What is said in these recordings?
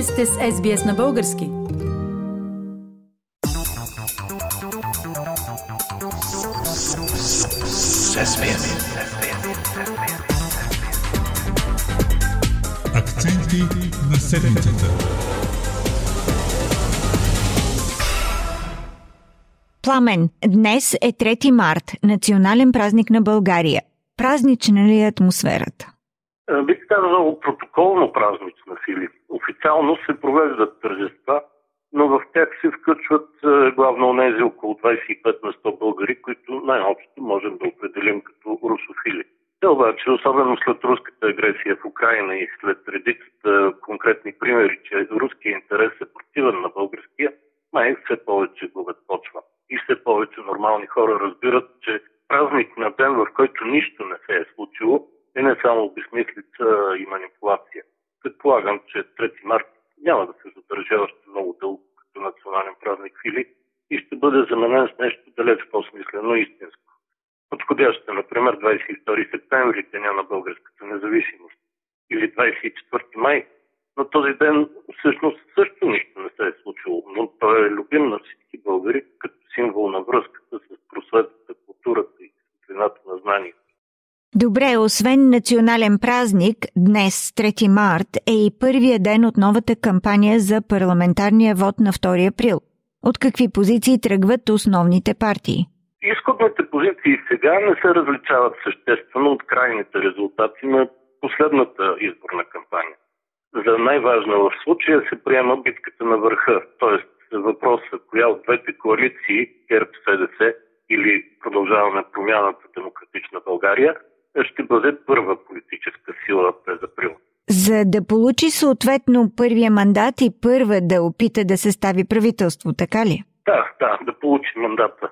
Вие сте с SBS на български. Акценти на седмицата. Пламен, днес е 3 март, национален празник на България. Празнична ли е атмосферата? Е, бих казал протоколно празнична сили. Официално се провеждат тържества, но в тях се включват е, главно онези около 25 на 100 българи, които най-общо можем да определим като русофили. Те обаче, особено след руската агресия в Украина и след редицата конкретни примери, че руският интерес е противен на българския, май все повече губят почва. И все повече нормални хора разбират, че празник на ден, в който нищо не се е случило, е не само безмислица и манипулация. Предполагам, че 3 март няма да се задържа още много дълго като национален празник Фили и ще бъде заменен с нещо далеч по-смислено и истинско. Подходящо например, 22 септември, деня на българската независимост, или 24 май. На този ден всъщност също нищо не се е случило, но той е любим на всички българи като символ на връзката с просветата, културата и светлината на знанието. Добре, освен национален празник, днес, 3 март, е и първия ден от новата кампания за парламентарния вод на 2 април. От какви позиции тръгват основните партии? Изходните позиции сега не се различават съществено от крайните резултати на последната изборна кампания. За най-важна в случая се приема битката на върха, т.е. въпроса коя от двете коалиции, ГЕРБ СДС или продължаваме промяната Демократична България, ще бъде първа политическа сила през април. За да получи съответно първия мандат и първа да опита да състави правителство, така ли? Да, да, да получи мандата.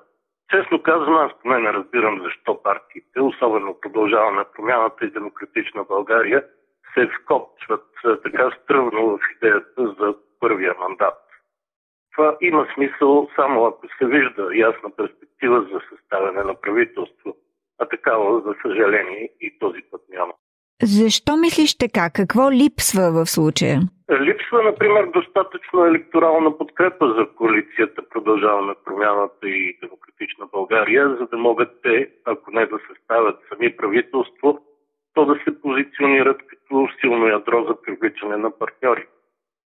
Честно казвам, аз поне не разбирам защо партиите, особено продължаваме промяната и демократична България, се вкопчват така стръвно в идеята за първия мандат. Това има смисъл само ако се вижда ясна перспектива за съставяне на правителство а такава, за съжаление, и този път няма. Защо мислиш така? Какво липсва в случая? Липсва, например, достатъчно електорална подкрепа за коалицията Продължаваме промяната и Демократична България, за да могат те, ако не да съставят сами правителство, то да се позиционират като силно ядро за привличане на партньори.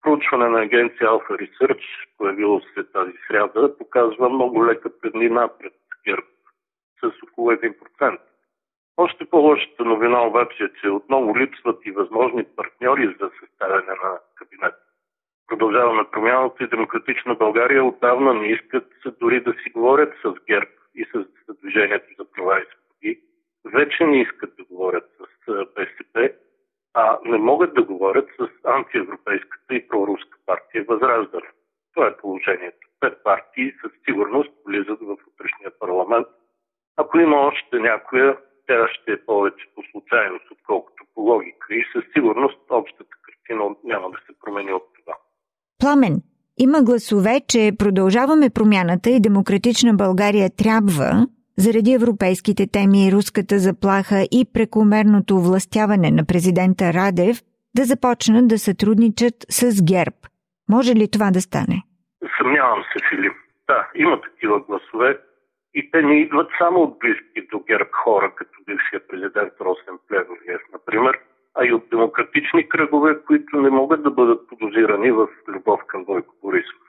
Проучване на агенция Alpha Research, появило се тази сряда, показва много лека преднина пред ГЕРБ с около 1%. Още по-лошата новина обаче е, че отново липсват и възможни партньори за съставяне на кабинет. Продължаваме промяната и Демократична България отдавна не искат дори да си говорят с ГЕРБ и с Движението за права и свободи. Вече не искат да говорят с БСП, а не могат да говорят с антиевропейската и проруска партия Възраждане. Това е положението. Пет партии със сигурност влизат в утрешния парламент ако някоя, тя ще е повече по случайност, отколкото по логика. И със сигурност общата картина няма да се промени от това. Пламен, има гласове, че продължаваме промяната и демократична България трябва, заради европейските теми, руската заплаха и прекомерното властяване на президента Радев, да започнат да сътрудничат с ГЕРБ. Може ли това да стане? Съмнявам се, Филип. Да, има такива гласове. И те не идват само от близки до ГЕРБ хора, като бившия президент Росен Плевнев, например, а и от демократични кръгове, които не могат да бъдат подозирани в любов към Бойко Борисов.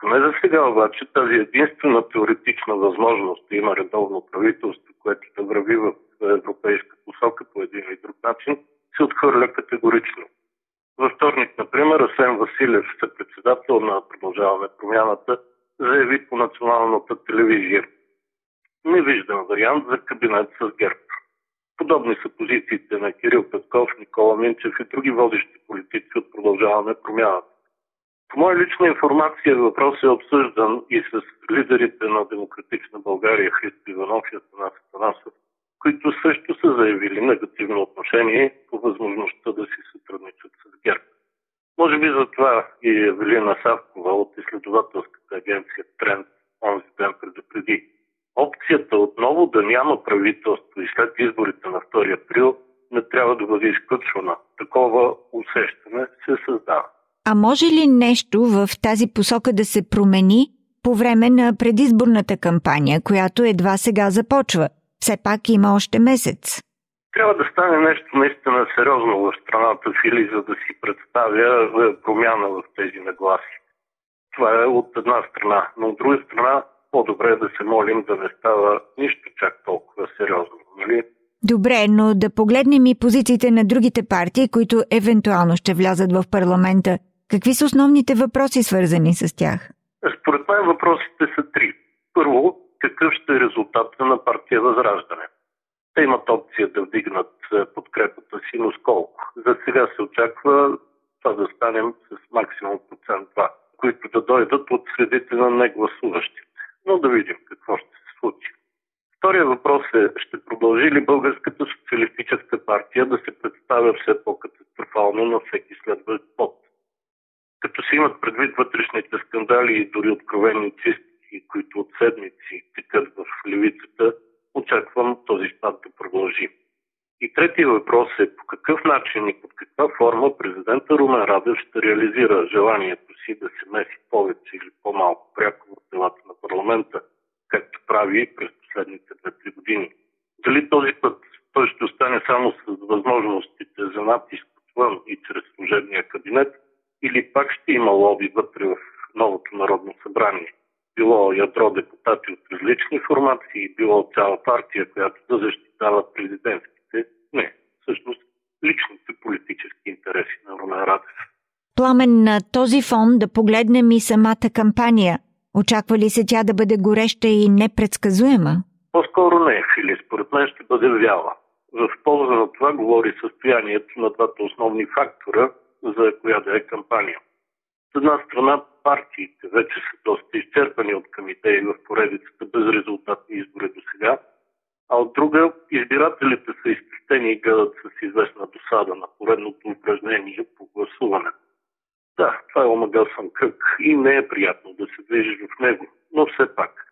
Поне за сега обаче тази единствена теоретична възможност да има редовно правителство, което да върви в европейска посока по един или друг начин, се отхвърля категорично. Във вторник, например, Асен Василев, съпредседател на Продължаваме промяната, заяви по националната телевизия – не виждам вариант за кабинет с ГЕРБ. Подобни са позициите на Кирил Петков, Никола Минчев и други водещи политици от Продължаваме промяната. По моя лична информация въпрос е обсъждан и с лидерите на Демократична България Христо Иванов и Атанас Атанасов, които също са заявили негативно отношение по възможността да си сътрудничат с ГЕРБ. Може би за това и Евелина Савкова от изследователската агенция Тренд онзи ден предупреди опцията отново да няма правителство и след изборите на 2 април не трябва да бъде изключвана. Такова усещане се създава. А може ли нещо в тази посока да се промени по време на предизборната кампания, която едва сега започва? Все пак има още месец. Трябва да стане нещо наистина сериозно в страната Фили, за да си представя е, промяна в тези нагласи. Това е от една страна. Но от друга страна, по-добре е да се молим да не става нищо чак? Добре, но да погледнем и позициите на другите партии, които евентуално ще влязат в парламента. Какви са основните въпроси, свързани с тях? Според мен въпросите са три. Първо, какъв ще е резултата на партия Възраждане? Те имат опция да вдигнат е, подкрепата си, но сколко? За сега се очаква това да станем с максимум процент 2, които да дойдат от средите на негласуващите. Но да видим какво ще се случи. Втория въпрос е, ще продължи ли Българската социалистическа партия да се представя все по-катастрофално на всеки следващ пот? Като се имат предвид вътрешните скандали и дори откровени чистки, които от седмици текат в левицата, очаквам този спад да продължи. И третия въпрос е по какъв начин и под каква форма президента Румен Радев ще реализира желанието си да се меси повече или по-малко пряко в делата на парламента, както прави през последните 2-3 години. Дали този път той ще остане само с възможностите за натиск отвън и чрез служебния кабинет, или пак ще има лоби вътре в новото Народно събрание? било ядро депутати от различни формации, било цяла партия, която да защитава президентските. Не, всъщност личните политически интереси на Румен Радев. Пламен на този фон да погледнем и самата кампания. Очаква ли се тя да бъде гореща и непредсказуема? По-скоро не, Фили. Според мен ще бъде вяла. В полза на това говори състоянието на двата основни фактора за коя да е кампания. С една страна партиите вече са доста изчерпани от комитеи в поредицата без резултатни избори до сега, а от друга избирателите са изпустени и гледат с известна досада на поредното упражнение по гласуване. Да, това е омагасан кръг и не е приятно да се движиш в него, но все пак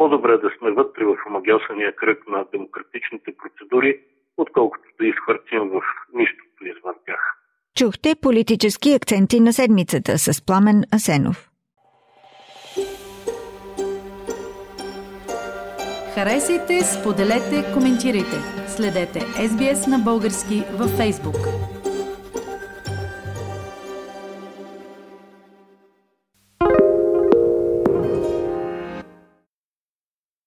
по-добре да сме вътре в омагиосания кръг на демократичните процедури, отколкото да изхвърчим в нищото извън тях. Чухте политически акценти на седмицата с Пламен Асенов. Харесайте, споделете, коментирайте. Следете SBS на български във Facebook.